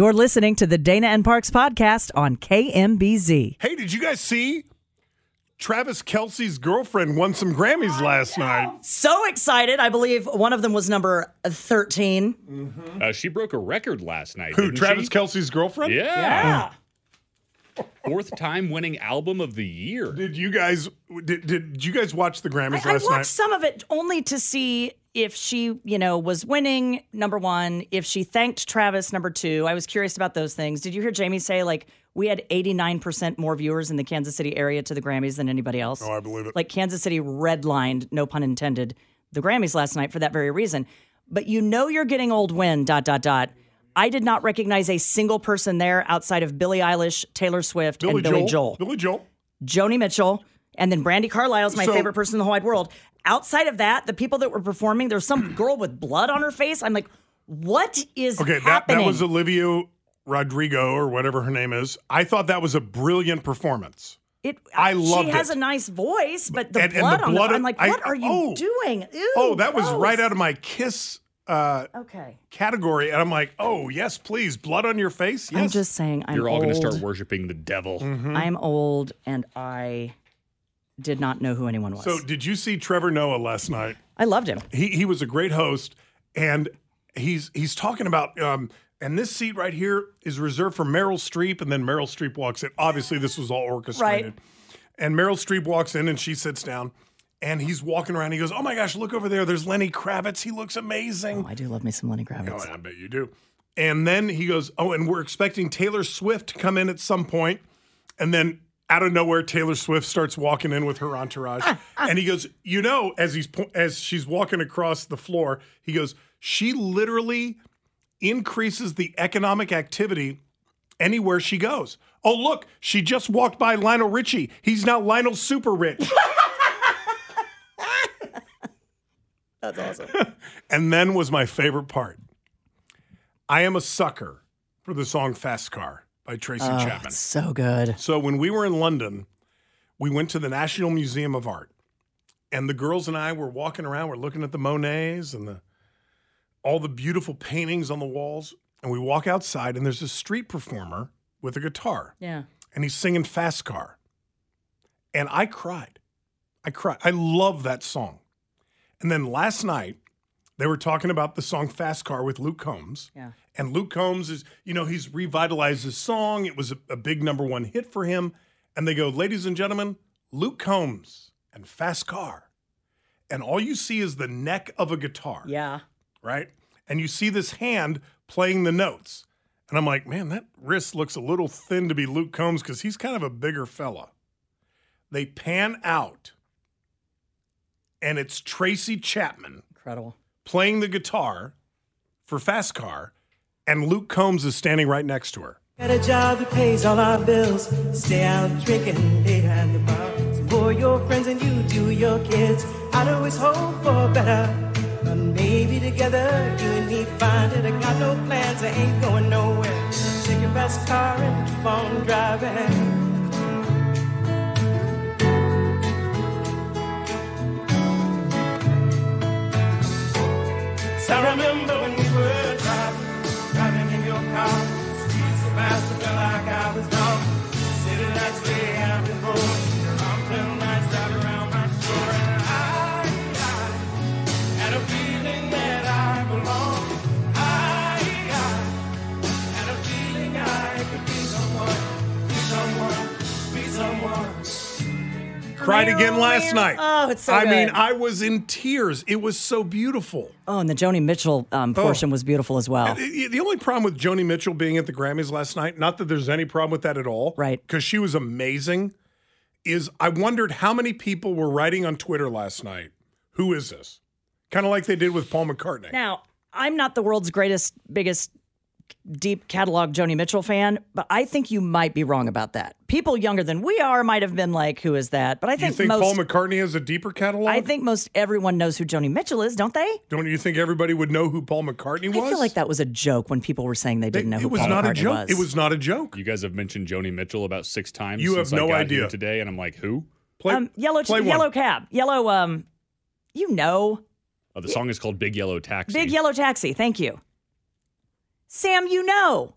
You're listening to the Dana and Parks podcast on KMBZ. Hey, did you guys see? Travis Kelce's girlfriend won some Grammys last night. So excited. I believe one of them was number 13. Uh, she broke a record last night. Who? didn't Travis she? Kelce's girlfriend? Yeah. Fourth time winning album of the year. Did you guys did, did you guys watch the Grammys I, last night? I watched night? some of it only to see if she, you know, was winning number one, if she thanked Travis number two. I was curious about those things. Did you hear Jamie say like we had 89% more viewers in the Kansas City area to the Grammys than anybody else? Oh, I believe it. Like Kansas City redlined, no pun intended, the Grammys last night for that very reason. But you know you're getting old when dot dot dot. I did not recognize a single person there outside of Billie Eilish, Taylor Swift, Billy and Billy Joel. Joel. Billy Joel. Joni Mitchell, and then Brandi Carlile is my So- favorite person in the whole wide world. Outside of that, the people that were performing, there's some girl with blood on her face. I'm like, what is Okay, that, happening? that was Olivia Rodrigo or whatever her name is. I thought that was a brilliant performance. it, I loved She has it. a nice voice, but the And- and blood the on blood the, on- I'm like, I- what are you oh. doing? Ew, oh, that was right out of my Kiss uh, Okay. category, and I'm like, oh yes, please, blood on your face. Yes, I'm just saying, I'm You're all going to start worshiping the devil. Mm-hmm. I'm old, and I did not know who anyone was. So, did you see Trevor Noah last night? I loved him. He he was a great host, and he's he's talking about. Um, and this seat right here is reserved for Meryl Streep, and then Meryl Streep walks in. Obviously, this was all orchestrated. Right. And Meryl Streep walks in, and she sits down, and he's walking around. He goes, "Oh my gosh, look over there! There's Lenny Kravitz. He looks amazing." Oh, I do love me some Lenny Kravitz. Oh, Kravitz. I bet you do. And then he goes, Oh, and we're expecting Taylor Swift to come in at some point. And then out of nowhere, Taylor Swift starts walking in with her entourage. Ah, ah. and he goes, You know, as he's as she's walking across the floor, he goes, She literally increases the economic activity anywhere she goes. Oh, look, she just walked by Lionel Richie. He's now Lionel Super Rich. That's awesome. And then was my favorite part. I am a sucker for the song Fast Car by Tracy Chapman. It's so good. So when we were in London, we went to the National Museum of Art. And the girls and I were walking around, we're looking at the Monets and the all the beautiful paintings on the walls. And we walk outside and there's a street performer with a guitar Yeah. and he's singing Fast Car. And I cried. I cried. I love that song. And then last night, they were talking about the song Fast Car with Luke Combs. Yeah. And Luke Combs is, you know, he's revitalized his song. It was a, a big number one hit for him. And they go, ladies and gentlemen, Luke Combs and Fast Car. And all you see is the neck of a guitar Yeah. right? And you see this hand playing the notes. And I'm like, man, that wrist looks a little thin to be Luke Combs because he's kind of a bigger fella. They pan out, and it's Tracy Chapman Incredible. Playing the guitar for Fast Car, and Luke Combs is standing right next to her. A job that pays all our bills. Stay out drinking the bar. More your friends than you do your kids. I'd always hope for better. But maybe together you and me find it. I got no plans, I ain't going nowhere. Take your best car and keep on driving. I remember cried again last night. Oh, it's so I mean. I was in tears. It was so beautiful. Oh, and the Joni Mitchell um, portion was beautiful as well. The the only problem with Joni Mitchell being at the Grammys last night, not that there's any problem with that at all, Right. Because she was amazing. Is I wondered how many people were writing on Twitter last night. Who is this? Kind of like they did with Paul McCartney. Now, I'm not the world's greatest, biggest, deep catalog Joni Mitchell fan, but I think you might be wrong about that. People younger than we are might have been like, "Who is that?" But I you think, think most. Paul McCartney has a deeper catalog? I think most everyone knows who Joni Mitchell is, don't they? Don't you think everybody would know who Paul McCartney was? I feel like that was a joke when people were saying they didn't know it who was Paul not a joke. was. It was not a joke. You guys have mentioned Joni Mitchell about six times. You have since I no got idea. today, and I'm like, who? Play, um, yellow, play one. yellow cab, yellow. Um, you know, Oh, the song is called Big Yellow Taxi. big yellow taxi. Thank you, Sam. You know,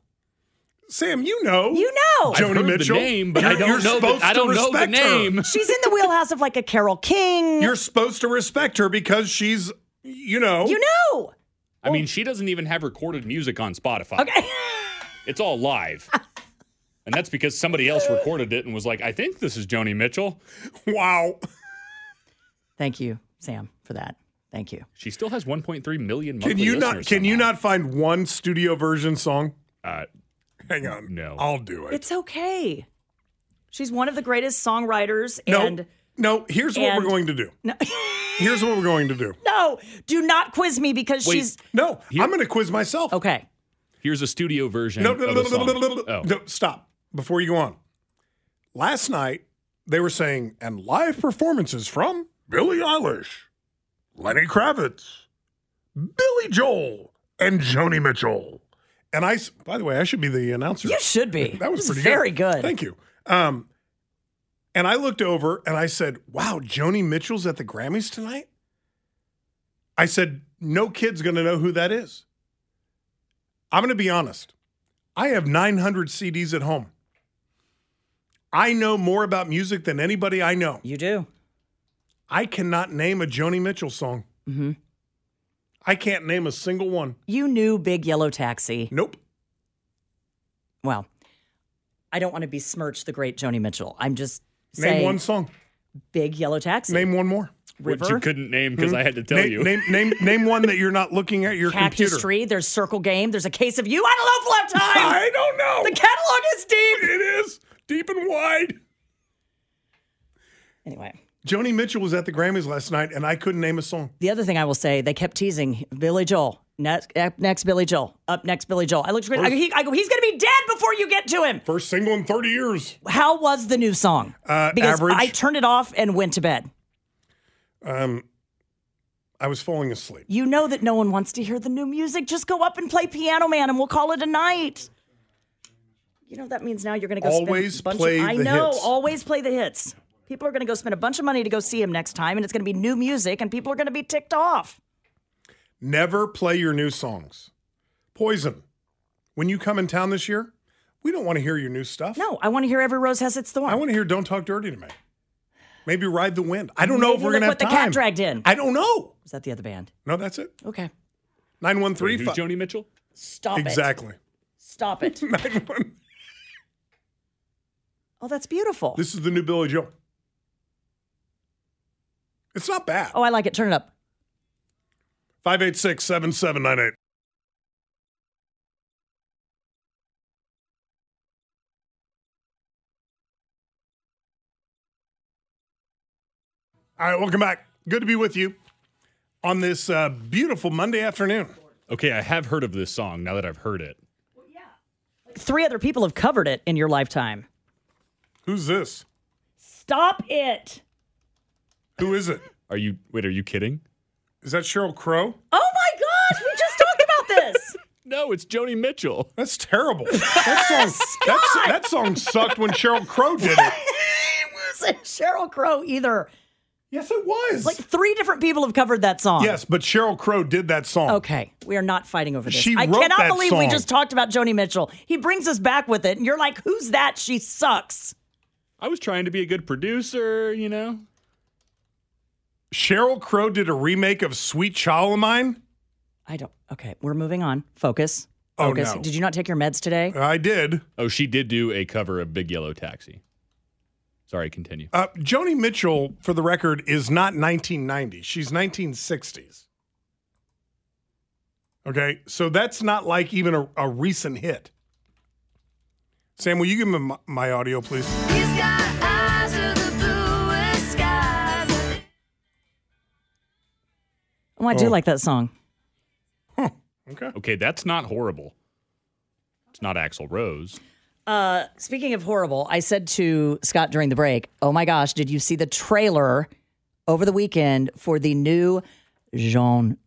Sam, you know. you know. I've Joni heard Mitchell. the name, but I You're- don't you're know. supposed The, I to don't know the respect her. name. She's in the wheelhouse of like a Carole King. You're supposed to respect her because she's, you know. you know. I mean, she doesn't even have recorded music on Spotify. Okay. It's all live. and that's because somebody else recorded it and was like, I think this is Joni Mitchell. Wow. Thank you, Sam, for that. Thank you. She still has 1.3 million monthly Can you not? listeners Can you not find one studio version song? Uh, Hang on. No. I'll do it. It's okay. She's one of the greatest songwriters. no. And no. Here's what we're going to do. no, Here's what we're going to do. no, do not quiz me because Wait. she's No, I'm going to quiz myself. okay. here's a studio version No, no, the no, no, song. no, no, no, Oh. no, stop before you go on. Last night they were saying and live performances from Billie Eilish, Lenny Kravitz, Billy Joel, and Joni Mitchell. And I, by the way, I should be the announcer. You should be. That was It's pretty very good. good. Thank you. Um, and I looked over and I said, "Wow, Joni Mitchell's at the Grammys tonight." I said, "No kid's going to know who that is." I'm going to be honest. I have 900 CDs at home. I know more about music than anybody I know. You do. I cannot name a Joni Mitchell song. Mm-hmm. I can't name a single one. You knew Big Yellow Taxi. Nope. Well, I don't want to besmirch the great Joni Mitchell. I'm just Name saying one song. Big Yellow Taxi. Name one more. Which River. you couldn't name because I had to tell name, you. Name, name, name one that you're not looking at your Cactus computer. Tree. There's Circle Game. There's a case of you. I don't know if we'll have time. I don't know. the catalog is deep. It is deep and wide. Anyway, Joni Mitchell was at the Grammys last night, and I couldn't name a song. the other thing I will say, they kept teasing Billy Joel. Next, up next, Billy Joel. Up next, Billy Joel. I looked. I, he, I go. He's going to be dead before you get to him. First single in 30 years. How was the new song? Uh, because average. I turned it off and went to bed. Um, I was falling asleep. You know that no one wants to hear the new music. Just go up and play Piano Man, and we'll call it a night. You know that means now you're going to go Always spend a bunch play of, I know. hits. Always play the hits. People are going to go spend a bunch of money to go see him next time, and it's going to be new music, and people are going to be ticked off. Never play your new songs. Poison. When you come in town this year, we don't want to hear your new stuff. No, I want to hear every rose has its thorn. I want to hear "Don't Talk Dirty to Me." Maybe "Ride the Wind." I don't know if we're gonna look have what the time. cat dragged in. I don't know. Is that the other band? No, that's it. Okay, Nine one Wait, who's. Joni Mitchell? stop it. Exactly. Stop it. Nine one. Oh, that's beautiful. This is the new Billy Joel. It's not bad. Oh, I like it. Turn it up. 586 7798. All right, welcome back. Good to be with you on this uh, beautiful Monday afternoon. Okay, I have heard of this song now that I've heard it. Three other people have covered it in your lifetime. Who's this? Stop it. Who is it? Are you wait, are you kidding? Is that Sheryl Crow? Oh my gosh, we just talked about this. No, it's Joni Mitchell. That's terrible. That song, that's, that song sucked when Sheryl Crow did it. it wasn't Sheryl Crow either. Yes, it was. Like three different people have covered that song. yes, but Sheryl Crow did that song. Okay, we are not fighting over this. She I wrote cannot that believe we just talked about Joni Mitchell. He brings us back with it, and you're like, "Who's that? She sucks." I was trying to be a good producer, you know. Sheryl Crow did a remake of Sweet Child of Mine. I don't. Okay, we're moving on. Focus. Oh, Focus. no. Did you not take your meds today? I did. Oh, she did do a cover of Big Yellow Taxi. Sorry, continue. Uh, Joni Mitchell, for the record, is not 1990. She's 1960s. Okay, so that's not like even a, a recent hit. Sam, will you give me my, my audio, please? Oh, I do Oh. like that song. Okay. Okay, that's not horrible. It's not Axl Rose. Uh, speaking of horrible, I said to Scott during the break, "Oh my gosh, did you see the trailer over the weekend for the new Jean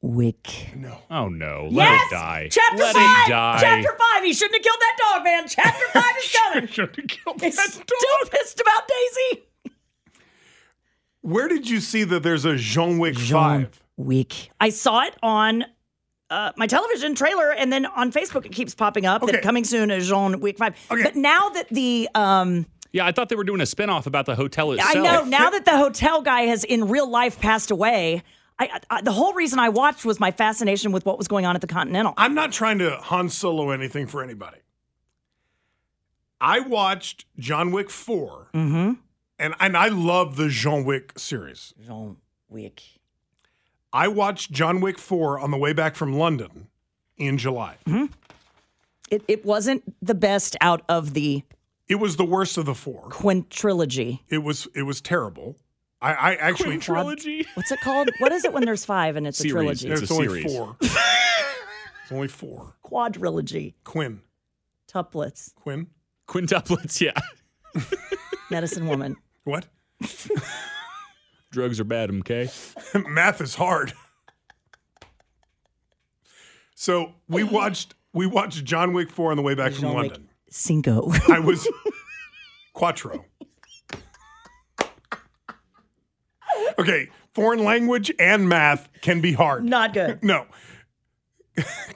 Wick?" No. Oh no, let yes, it die. Chapter let five. it die. Chapter five. He shouldn't have killed that dog, man. Chapter five is coming. He Should have killed He's that still dog. pissed about Daisy. Where did you see that there's a Jean Wick John 5? Wick. I saw it on uh, my television trailer, and then on Facebook it keeps popping up Okay. that coming soon is Jean Wick Five. Okay. But now that the um, Yeah, I thought they were doing a spinoff about the hotel itself. I know now that the hotel guy has in real life passed away. I, I, the whole reason I watched was my fascination with what was going on at the Continental. I'm not trying to Han Solo anything for anybody. I watched John Wick 4, Mm-hmm. and, and I love the Jean Wick series. Jean Wick. I watched John Wick 4 on the way back from London in July. Mm-hmm. It, it wasn't the best out of the It was the worst of the four. quintrilogy. It was it was terrible. I, I actually trilogy. What's it called? what is it when there's five and it's a trilogy? It's It's, a only series. four. it's only four. Quadrilogy. Quinn. Tuplets. Quinn. Quintuplets, yeah. Medicine woman. What? Drugs are bad, okay? Math is hard. So we watched we watched John Wick 4 on the way back from Jean Wick. London. Cinco. I was Quattro. Okay, foreign language and math can be hard. Not good. No.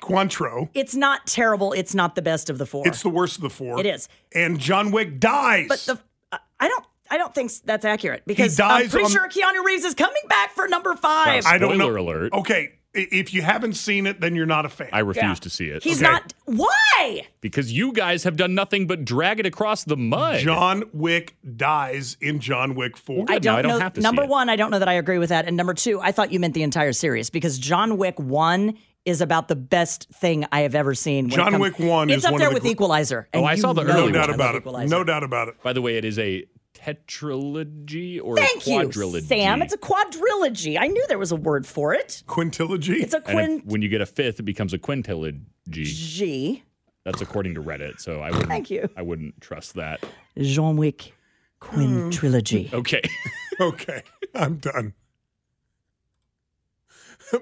Quantro. It's not terrible. It's not the best of the four. It's the worst of the four. It is. And John Wick dies. But the I- I don't I don't think that's accurate because I'm pretty on- sure Keanu Reeves is coming back for number five. Wow. I don't know. Spoiler alert. Okay, if you haven't seen it, then you're not a fan. I refuse Yeah. to see it. He's Okay. not. Why? because you guys have done nothing but drag it across the mud. John Wick dies in John Wick 4. I don't I don't know. have to see number it. one, I don't know that I agree with that. And number two, I thought you meant the entire series because John Wick one is about the best thing I have ever seen. when John comes- Wick 1 It's is up one there of the with gr- Equalizer. Oh, I saw the know no early I doubt about it. Equalizer. No doubt about it. By the way, it is a tetralogy or Thank a you, quadrilogy. Sam. It's a quadrilogy. I knew there was a word for it. Quintilogy? It's a and quin if, when you get a fifth, it becomes a quintilogy. G. That's according to Reddit. So I wouldn't. Thank you. I wouldn't trust that. Jean Wick quintrilogy. Hmm. Okay. okay, I'm done.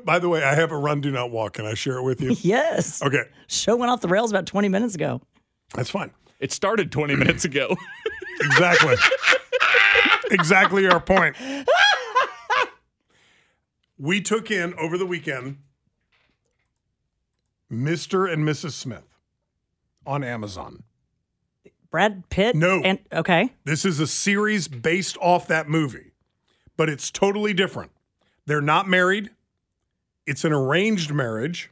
By the way, I have a run, do not walk. Can I share it with you? yes. Okay, Show went off the rails about 20 minutes ago. that's fine. it started 20 minutes ago. Exactly. exactly our point. We took in over the weekend Mr. and Mrs. Smith on Amazon. Brad Pitt? No. And okay. This is a series based off that movie, but it's totally different. They're not married, it's an arranged marriage,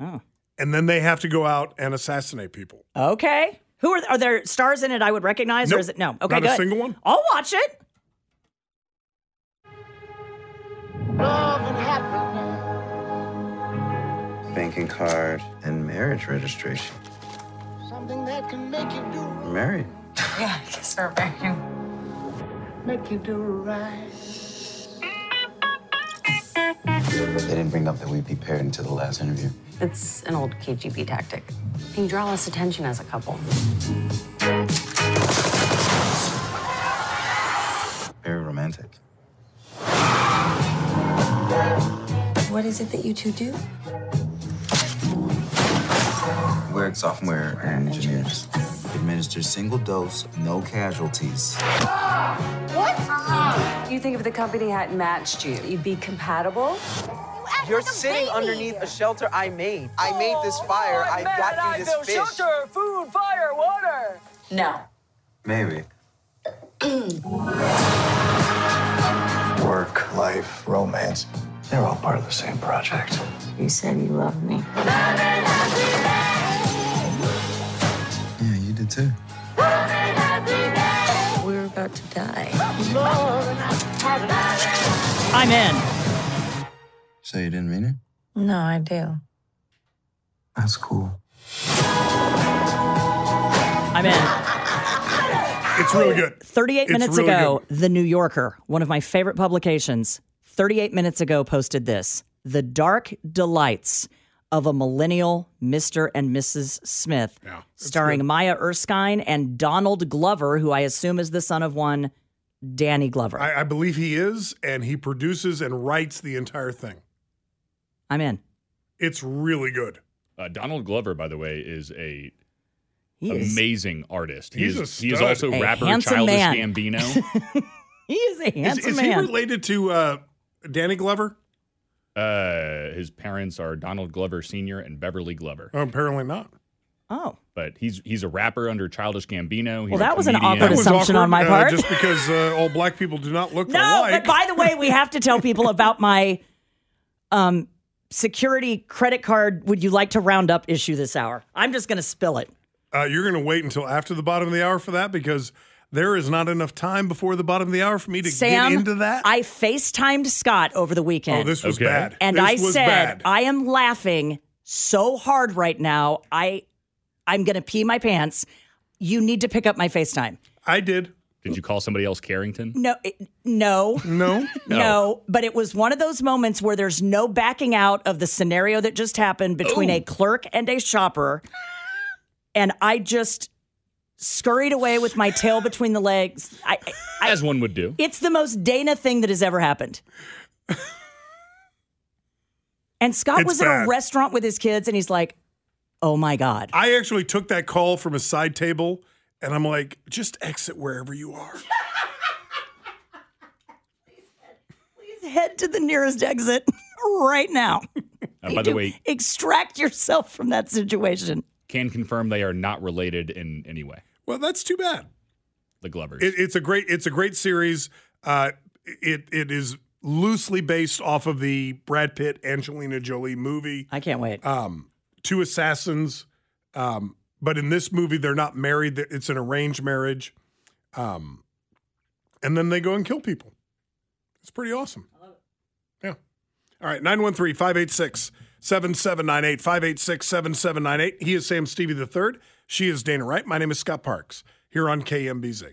Oh. and then they have to go out and assassinate people. Okay. Who are are there stars in it I would recognize or is it no? Okay, Not a good. single one? I'll watch it. love and happiness. banking card, and marriage registration. Something that can make you do We're married. Yeah, I guess we're married. make you do right. They didn't bring up that we'd be paired until the last interview. It's an old KGB tactic. You draw less attention as a couple. Very romantic. What is it that you two do? We're software engineers. Administer single dose, no casualties. What? You think if the company hadn't matched you, you'd be compatible? You're sitting underneath a shelter I made. I made this oh, fire. I got you this fish. Shelter, food, fire, water. No. Maybe. Work, life, romance. They're all part of the same project. You said you love me. Yeah, you did too. We're about about to die. I'm in. So you didn't mean it? No, I do. That's cool. I'm in. It's really good. 38 It's minutes really ago, The New Yorker, one of my favorite publications, 38 minutes ago posted this The Dark Delights of a Millennial Mr. and Mrs. Smith, starring Maya Erskine and Donald Glover, who I assume is the son of one Danny Glover. I, I believe he is, and he produces and writes the entire thing. I'm in. It's really good. Uh, Donald Glover, by the way, is a He is- amazing artist. He He's is a he is also A rapper handsome Childish man. Gambino. He is a Is, handsome is he related to uh, Danny Glover? Uh, his parents are Donald Glover Sr. and Beverly Glover. Oh, apparently not. oh. But he's he's a rapper under Childish Gambino. He's Well, that was an comedian. awkward was assumption on my part. Uh, just because uh, all black people do not look No, alike. but by the way, we have to tell people about my um, security credit card. Would you like to round up issue this hour? I'm just going to spill it. uh, you're going to wait until after the bottom of the hour for that because there is not enough time before the bottom of the hour for me to Sam, get into that. I FaceTimed Scott over the weekend. oh, this was Okay. bad. and This I was said, bad. I am laughing so hard right now. I I'm going to pee my pants. You need to pick up my FaceTime. I did. Did you call somebody else Carrington? No, it- no. No. No. but it was one of those moments where there's no backing out of the scenario that just happened between oh. a clerk and a shopper. And I just scurried away with my tail between the legs. I, I, As one would do. it's the most Dana thing that has ever happened. And Scott It's was in a restaurant with his kids and he's like, oh my God. I actually took that call from a side table and I'm like, just exit wherever you are. Please head to the nearest exit right now. Uh, by the way, Extract yourself from that situation. can confirm they are not related in any way. Well, that's too bad. The Glovers. It, it's a great it's a great series. Uh, it it is loosely based off of the Brad Pitt Angelina Jolie movie. I can't wait. Um, two assassins, um, but in this movie they're not married. It's an arranged marriage, um, and then they go and kill people. It's pretty awesome. I love it. Yeah. All right, 913 586 7798 586 7798. He is Sam Stevie III. She is Dana Wright. My name is Scott Parks here on KMBZ.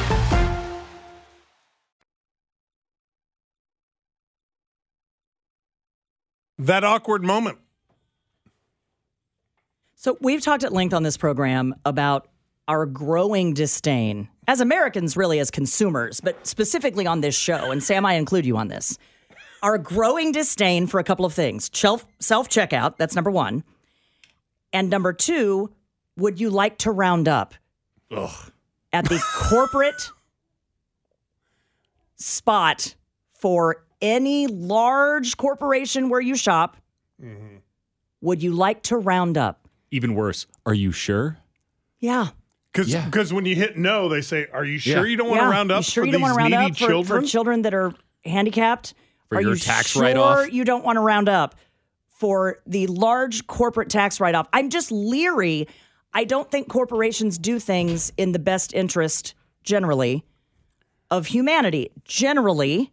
That awkward moment. So we've talked at length on this program about our growing disdain as Americans, really as consumers, but specifically on this show. And Sam, I include you on this. Our growing disdain for a couple of things: self self checkout. That's number one. And number two, would you like to round up Ugh. at the corporate spot for any large corporation where you shop? Mm-hmm. Would you like to round up? Even worse, are you sure? Yeah. Because when you hit no, they say, "Are you sure Yeah. you don't want to Yeah. round up You sure for you don't these want to round needy up for, children?" for children that are handicapped? For are your you tax sure write-off? Or you don't want to round up for the large corporate tax write off. I'm just leery. I don't think corporations do things in the best interest generally of humanity. Generally,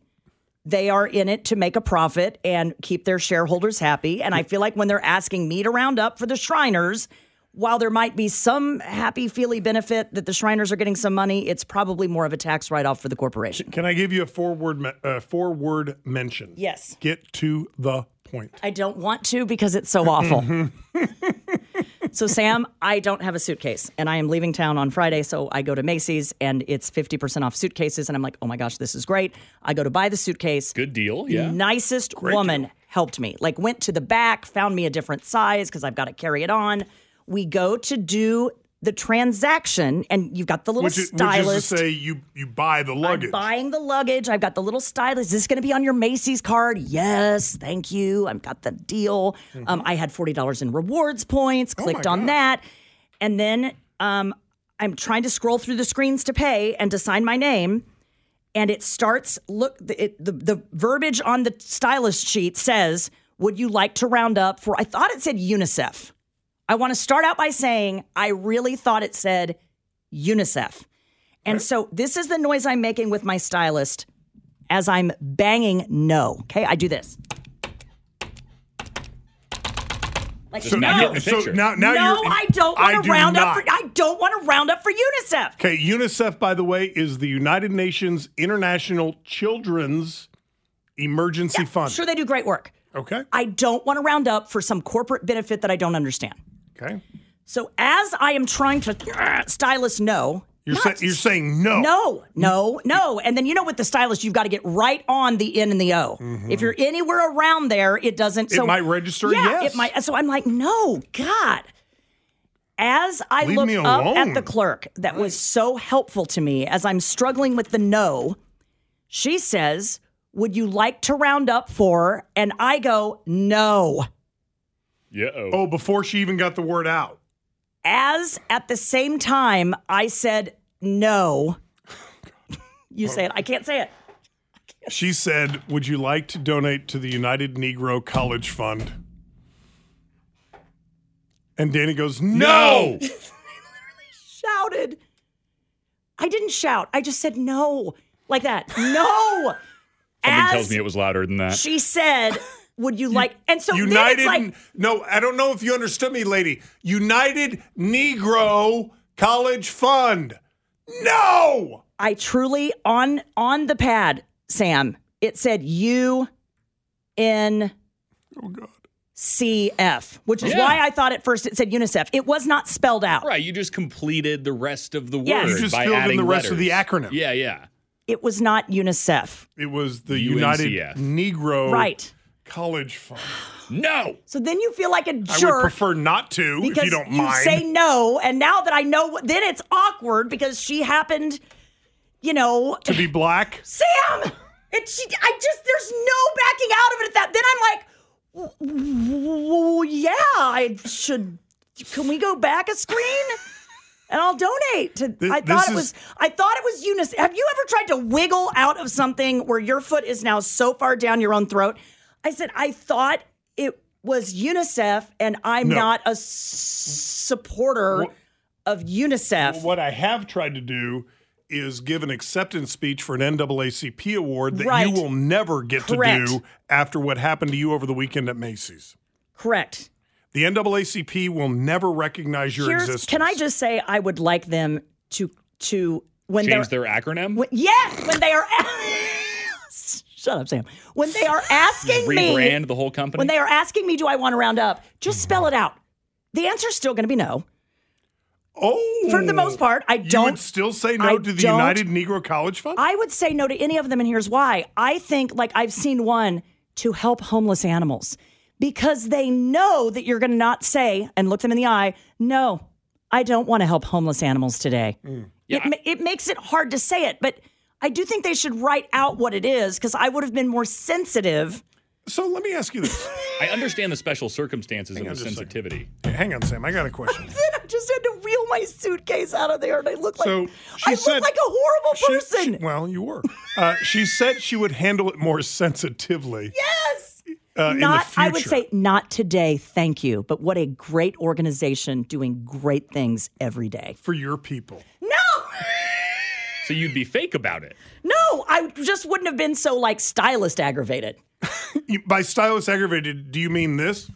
they are in it to make a profit and keep their shareholders happy. And I feel like when they're asking me to round up for the Shriners, while there might be some happy feely benefit that the Shriners are getting some money, it's probably more of a tax write off for the corporation. Can I give you a four word me- uh, four word mention? Yes. Get to the point. I don't want to because it's so awful. so, Sam, I don't have a suitcase and I am leaving town on Friday. So I go to Macy's and it's 50% off suitcases. And I'm like, oh my gosh, this is great. I go to buy the suitcase. Good deal. Yeah. nicest woman helped me. Like, went to the back, found me a different size because I've got to carry it on. We go to do the transaction and you've got the little Which is, which is stylist. to say you you buy the luggage. I'm buying the luggage. I've got the little stylist. Is this going to be on your Macy's card? Yes, thank you. I've got the deal. Um, I had forty dollars in rewards points. Mm-hmm. Oh Clicked on God. that, and then um, I'm trying to scroll through the screens to pay and to sign my name. And it starts. Look, the, it, the the verbiage on the stylist sheet says, "Would you like to round up for?" I thought it said UNICEF. I want to start out by saying I really thought it said UNICEF. And so this is the noise I'm making with my stylist as I'm banging no. Okay, I do this. Like So, no, now- so now, now no, you're. I don't want to do round up. For, I don't want to round up for UNICEF. Okay, UNICEF, by the way, is the United Nations International Children's Emergency Fund. Sure, they do great work. Okay. I don't want to round up for some corporate benefit that I don't understand. Okay. So as I am trying to uh, stylist no, You're, not sa- you're saying no. No, no, no. And then you know with the stylist, you've got to get right on the N and the O. If you're anywhere around there, it doesn't. Mm-hmm. It so, might register Yeah, yes. it might. So I'm like, no, God. As I Leave look up at the clerk that was so helpful to me as I'm struggling with the no, she says, Would you like to round up for? And I go, No. Yeah. Oh, before she even got the word out. As at the same time, I said, No. you say it. I can't say it. She said, Would you like to donate to the United Negro College Fund? And Danny goes, No. No. I literally shouted. I didn't shout. I just said no, like that. No. Something As tells me it was louder than that. she said, "Would you like?" And so United. like, no, I don't know if you understood me, lady. United Negro College Fund. No. I truly on on the pad, Sam. It said U N C F, which is Yeah. why I thought at first it said UNICEF. It was not spelled out. Right. You just completed the rest of the word. Yes. You just by filled in adding the rest of the acronym. Yeah, yeah. It was not UNICEF. It was the United Negro Right. College Fund. No. So then you feel like a I would jerk. prefer not to, because if you don't mind. say no, and now that I know, then it's awkward because she happened, you know, to be black. Sam. And she, I just, there's no backing out of it at that. Then I'm like, "W- w- yeah, I should. Can we go back a screen? And I'll donate to. Th- I thought it was. I thought it was Eunice. Have you ever tried to wiggle out of something where your foot is now so far down your own throat? I said I thought it was UNICEF, and I'm No. not a s- supporter What- of UNICEF. What I have tried to do is give an acceptance speech for an NAACP award that Right. you will never get Correct. to do after what happened to you over the weekend at Macy's. Correct. The NAACP will never recognize your Here's, existence. can I just say I would like them to to when Change they're their acronym. when, yes when they are shut up Sam when they are asking me Rebrand the whole company. when they are asking me do I want to round up just spell mm-hmm. it out the answer's still going to be no Oh, for the most part I you don't would still say no I to the don't- United Negro College Fund. I would say no to any of them, and here's why. I think, like, I've seen one to help homeless animals because they know that you're going to not say and look them in the eye, no, I don't want to help homeless animals today. Mm. It, ma- it makes it hard to say it, but I do think they should write out what it is because I would have been more sensitive. so let me ask you this. I understand the special circumstances Hang of the just a second. sensitivity. Hey, hang on, Sam. I got a question. Then I just had to wheel my suitcase out of there, and I look like So I said look like a horrible She- person. she- well, you were. Uh, she said she would handle it more sensitively. yes. Uh, not I would say not today, thank you. But what a great organization doing great things every day. for your people. No. So you'd be fake about it. No, I just wouldn't have been so like stylist aggravated. By stylist aggravated, do you mean this?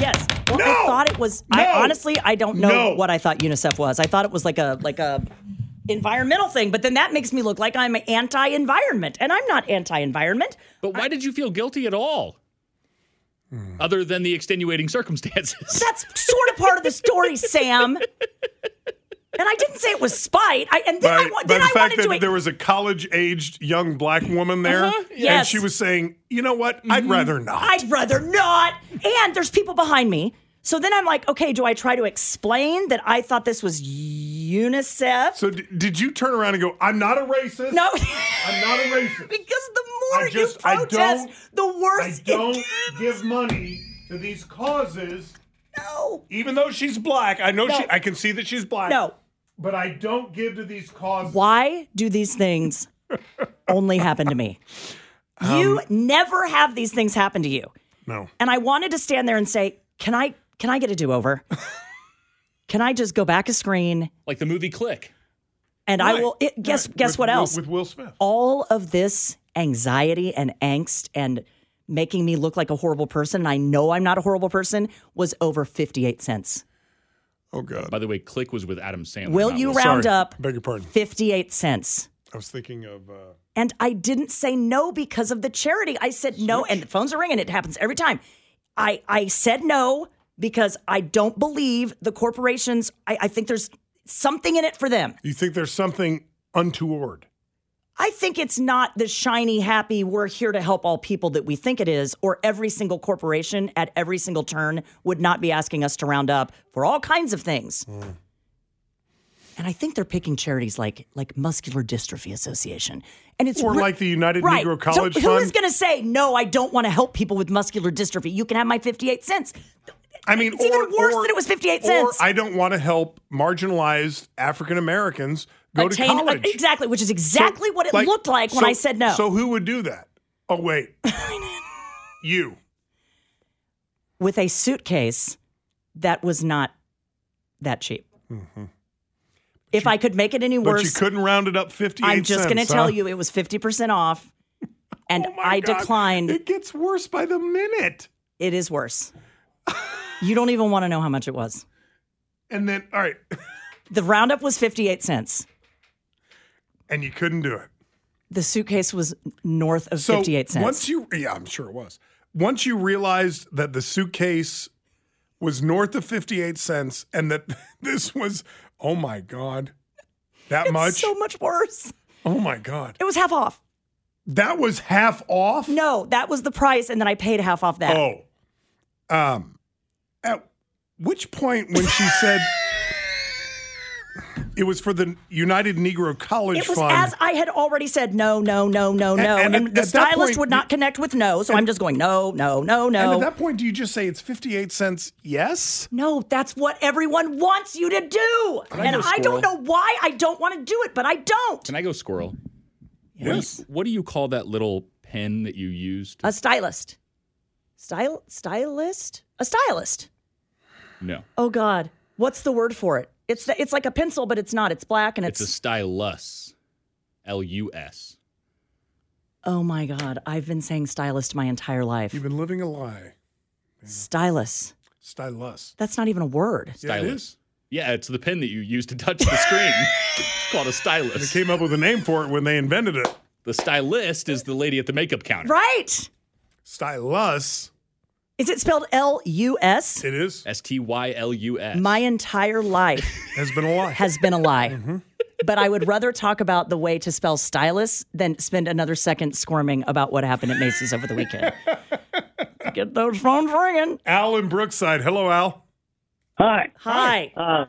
Yes. Well, No! I thought it was. I No! honestly, I don't know No! what I thought UNICEF was. I thought it was like a like a environmental thing, but then that makes me look like I'm anti-environment, and I'm not anti-environment. But why did you feel guilty at all? Hmm. Other than the extenuating circumstances. That's sort of part of the story, Sam. And I didn't say it was spite. I, and then By, I, then the I fact wanted that to. there was a college-aged young black woman there, Uh-huh, and she was saying, "You know what? I'd rather not." I'd rather not. And there's people behind me. So then I'm like, okay, do I try to explain that I thought this was UNICEF? So d- did you turn around and go, "I'm not a racist"? No. I'm not a racist. because the more I just, you protest, the worse I it don't give money to these causes. No. Even though she's black, I know No. she. I can see that she's black. No. But I don't give to these causes. Why do these things only happen to me? You um, never have these things happen to you. No. And I wanted to stand there and say, "Can I can I get a do-over? can I just go back a screen like the movie Click. and I will it, guess Right. guess With what else? with Will Smith. All of this anxiety and angst and making me look like a horrible person, and I know I'm not a horrible person, was over 58 cents. Oh God. By the way, Click was with Adam Sandler. Will you Will round Sorry. up Beg your pardon. 58 cents? I was thinking of. Uh, And I didn't say no because of the charity. I said no, and the phones are ringing. It happens every time. I, I said no because I don't believe the corporations, I, I think there's something in it for them. you think there's something untoward? I think it's not the shiny, happy, we're here to help all people that we think it is, or every single corporation at every single turn would not be asking us to round up for all kinds of things. Hmm. And I think they're picking charities like like Muscular Dystrophy Association, and it's Or re- like the United right. Negro College so who Fund? is going to say no? I don't want to help people with muscular dystrophy. You can have my fifty-eight cents. I mean, It's even worse or- that it was 58 Or cents. I don't want to help marginalized African Americans go Attain- to college. exactly, which is exactly So, what it looked like when I said no. So who would do that? Oh wait, you. with a suitcase that was not that cheap. If I could make it any Mm-hmm. But worse, you couldn't round it up fifty. I'm just going to tell huh? you it was 50% off. And Oh I God. declined. It gets worse by the minute. It is worse. you don't even want to know how much it was. And then, all right, The roundup was 58 cents. And you couldn't do it. The suitcase was north of So 58 cents. once you, yeah, I'm sure it was. Once you realized that the suitcase was north of 58 cents and that this was, oh my God, that it's much? so much worse. oh my God. It was half off. That was half off? No, that was the price, and then I paid half off that. Oh. Um, at which point when she said it was for the United Negro College It was Fund? as I had already said no, no, no, no, no. And- And, and the at that stylist point, would not connect with no. So I'm just going, no, no, no, no. and no. at that point, do you just say it's 58 cents? Yes? no, that's what everyone wants you to do. I and go I don't know why I don't want to do it, but I don't. Can I go squirrel? Yes. What do, you, what do you call that little pen that you used? A stylist. Style stylist? A stylist. No. Oh God. What's the word for it? It's it's like a pencil, but it's not. It's black and It's it's, a stylus. L U S. Oh my God. I've been saying stylist my entire life. You've been living a lie. Stylus. Stylus. That's not even a word. Yeah, it Stylus. is. Yeah, it's the pen that you use to touch the screen. it's called a stylus. They came up with a name for it when they invented it. The stylist is the lady at the makeup counter. Right. Stylus. Is it spelled L U S? It is. S T Y L U S. My entire life Has been a lie. has been a lie. Mm-hmm. But I would rather talk about the way to spell stylus than spend another second squirming about what happened at Macy's over the weekend. Get those phones ringing. Al in Brookside. Hello, Al. Hi. Hi. Uh,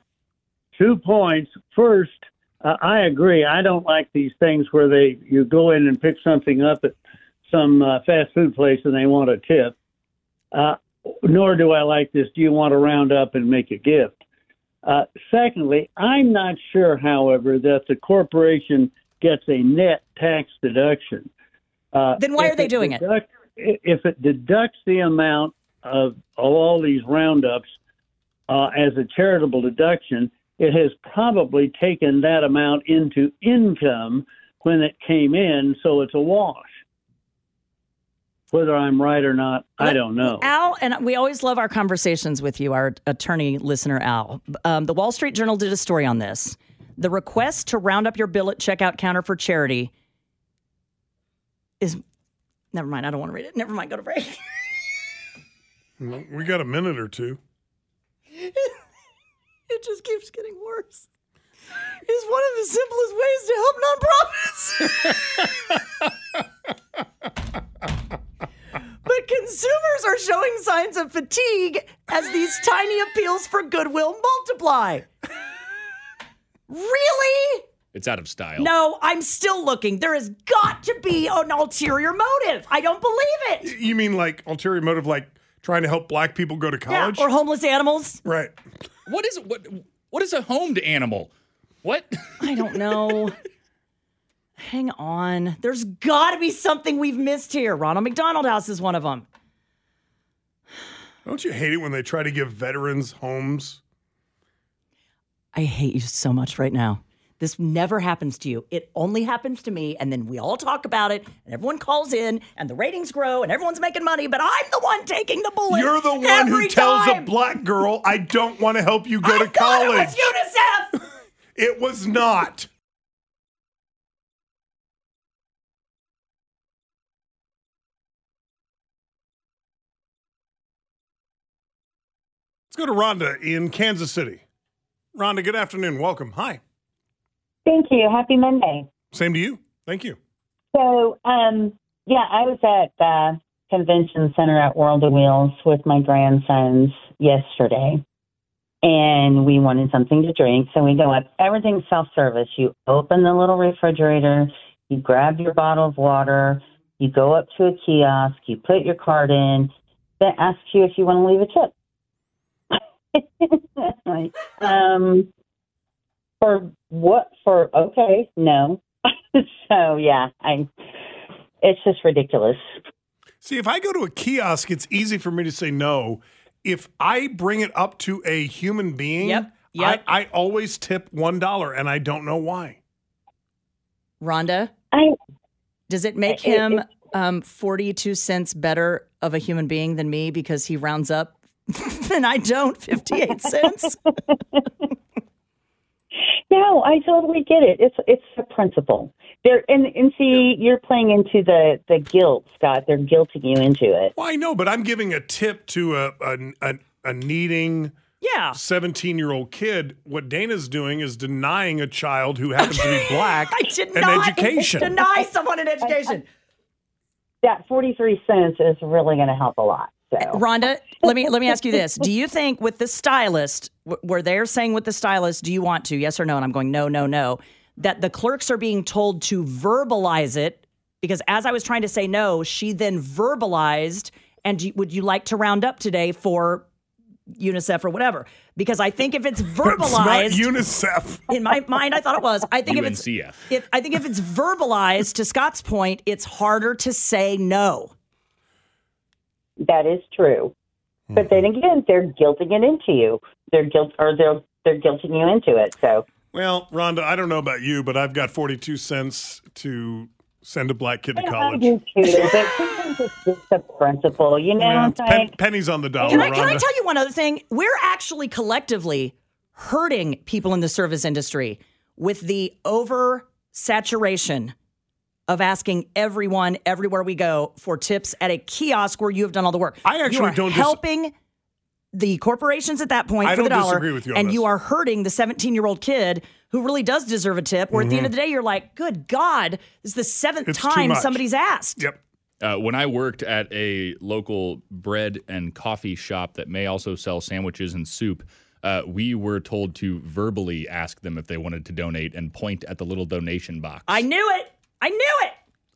two points. First, uh, I agree. I don't like these things where they you go in and pick something up at some uh, fast food place and they want a tip. Uh, nor do I like this. Do you want to round up and make a gift? Uh, secondly, I'm not sure, however, that the corporation gets a net tax deduction. Uh, Then why are they doing it? If it deducts the amount of, of all these roundups uh, as a charitable deduction, it has probably taken that amount into income when it came in, so it's a wash. Whether I'm right or not, I don't know. Al, and we always love our conversations with you, our attorney listener, Al. Um, the Wall Street Journal did a story on this. The request to round up your bill at checkout counter for charity is. Never mind. I don't want to read it. Never mind. Go to break. Well, We got a minute or two. it just keeps getting worse. It's one of the simplest ways to help nonprofits. but consumers are showing signs of fatigue as these tiny appeals for goodwill multiply. Really? It's out of style. No, I'm still looking. There has got to be an ulterior motive. I don't believe it. You mean like ulterior motive, like trying to help black people go to Yeah, college? or homeless animals. right. What is what? What is a homed animal? What? I don't know. Hang on. There's got to be something we've missed here. Ronald McDonald House is one of them. Don't you hate it when they try to give veterans homes? I hate you so much right now. This never happens to you. It only happens to me. And then we all talk about it, and everyone calls in, and the ratings grow, and everyone's making money, but I'm the one taking the bullet. You're the one who tells time. a black girl, I don't want to help you go to college. It was UNICEF. It was not. Go to Rhonda in Kansas City. Rhonda, good afternoon. Welcome. Hi. Thank you. Happy Monday. Same to you. Thank you. So, um, yeah, I was at the convention center at World of Wheels with my grandsons yesterday, and we wanted something to drink. So we go up. Everything's self service. You open the little refrigerator, you grab your bottle of water, you go up to a kiosk, you put your card in, then asks you if you want to leave a tip. Like, um, for what? For okay, no. so yeah, I. It's just ridiculous. See, if I go to a kiosk, it's easy for me to say no. If I bring it up to a human being, Yep, yep. I, I always tip one dollar, and I don't know why. Rhonda, I. Does it make It- him um, 42 cents better of a human being than me because he rounds up and I don't 58 cents? No, I totally get it. It's it's a principle. There and and see, you're playing into the the guilt, Scott. They're guilting you into it. Well, I know, but I'm giving a tip to a a, a, a needing yeah 17 year old kid. What Dana's doing is denying a child who happens to be black I did an not education. deny someone an education. That forty three cents is really going to help a lot. So Rhonda, let me let me ask you this: Do you think with the stylist, wh- where they're saying with the stylist, do you want to? Yes or no? And I'm going no, no, no. That the clerks are being told to verbalize it because as I was trying to say no, she then verbalized. And do- would you like to round up today for UNICEF or whatever? Because I think if it's verbalized, It's not verbalized, UNICEF. in my mind, I thought it was. I think if it's UNCF. if I think if it's verbalized, to Scott's point, it's harder to say no. That is true. But then mm-hmm. again, they're guilting it into you. They're guilt or they're they're guilting you into it. So Well, Rhonda, I don't know about you, but I've got 42 cents to send a black kid to I college. do too. But sometimes it's just a principle, you know. Yeah, It's pen- pennies on the dollar, Can I, Rhonda. can I tell you one other thing? We're actually collectively hurting people in the service industry with the oversaturation of asking everyone everywhere we go for tips at a kiosk where you have done all the work. I you actually are don't dis- helping the corporations at that point I for the don't dollar, disagree with you on and this. you are hurting the 17 year old kid who really does deserve a tip. Where at the end of the day, you're like, "Good God, this is the seventh Mm-hmm. It's too time much. somebody's asked." Yep. Uh, when I worked at a local bread and coffee shop that may also sell sandwiches and soup, uh, we were told to verbally ask them if they wanted to donate and point at the little donation box. I knew it. I knew it.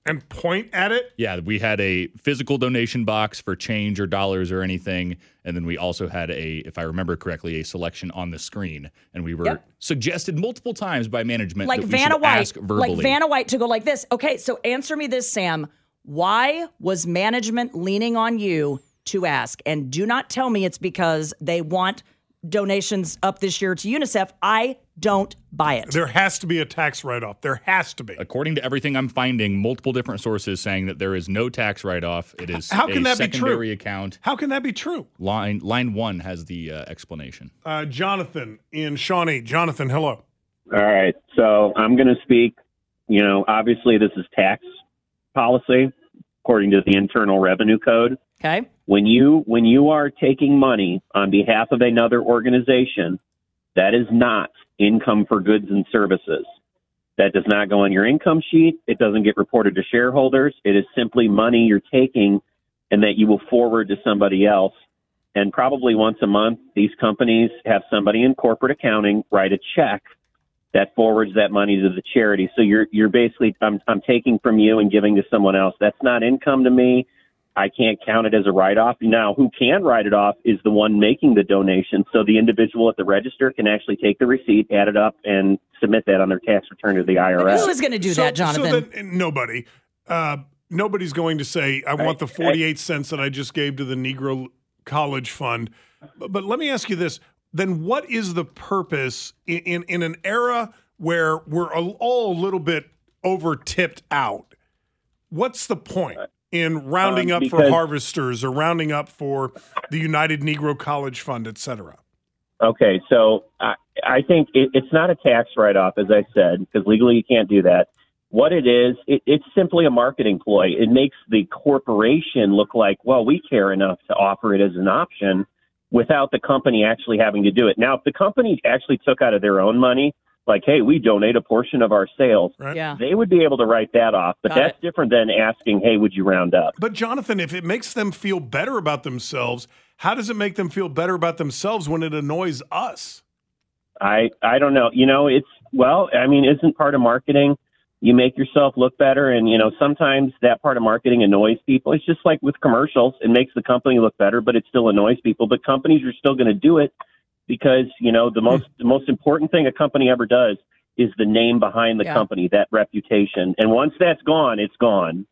And point at it. Yeah, we had a physical donation box for change or dollars or anything, and then we also had a, if I remember correctly, a selection on the screen, and we were Yep. suggested multiple times by management like that we Vanna White, ask verbally. like Vanna White to go like this. Okay, so answer me this, Sam. Why was management leaning on you to ask? And do not tell me it's because they want donations up this year to UNICEF. I don't buy it. There has to be a tax write off. There has to be. According to everything I'm finding, multiple different sources saying that there is no tax write off. It is How can a that be true? account. How can that be true? Line line one has the uh, explanation. Uh, Jonathan in Shawnee. Jonathan, hello. All right. So I'm going to speak. You know, obviously, this is tax policy according to the Internal Revenue Code. Okay. When you when you are taking money on behalf of another organization, that is not income for goods and services. That does not go on your income sheet. It doesn't get reported to shareholders. It is simply money you're taking and that you will forward to somebody else. And probably once a month, these companies have somebody in corporate accounting write a check that forwards that money to the charity. So you're you're basically I'm I'm taking from you and giving to someone else. That's not income to me. I can't count it as a write off. Now, who can write it off is the one making the donation. So the individual at the register can actually take the receipt, add it up, and submit that on their tax return to the IRS. Who is going to do So- that, Jonathan? So then, nobody. Uh, nobody's going to say, I want the 48 cents that I just gave to the Negro College Fund. But, but let me ask you this. Then what is the purpose in, in, in an era where we're all all a little bit over tipped out? What's the point in rounding Um, up for harvesters or rounding up for the United Negro College Fund, et cetera? Okay, so I, I think it, it's not a tax write off, as I said, because legally you can't do that. What it is, it, it's simply a marketing ploy. It makes the corporation look like, well, we care enough to offer it as an option without the company actually having to do it. Now, if the company actually took out of their own money, like, hey, we donate a portion of our sales, Yeah. they would be able to write that off. But Got that's different than asking, hey, would you round up? But Jonathan, if it makes them feel better about themselves, how does it make them feel better about themselves when it annoys us? I I don't know. You know, it's well, I mean, isn't part of marketing you make yourself look better and you know, sometimes that part of marketing annoys people. It's just like with commercials, it makes the company look better, but it still annoys people. But companies are still going to do it because, you know, the most hmm. the most important thing a company ever does is the name behind the Yeah. company, that reputation. And once that's gone, it's gone.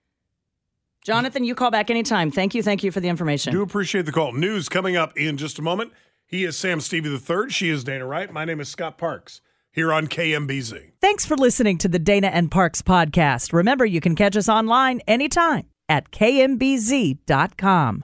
Jonathan, you call back anytime. Thank you. Thank you for the information. Do appreciate the call. News coming up in just a moment. He is Sam Stevie III. She is Dana Wright. My name is Scott Parks here on KMBZ. Thanks for listening to the Dana and Parks podcast. Remember, you can catch us online anytime at kmbz.com.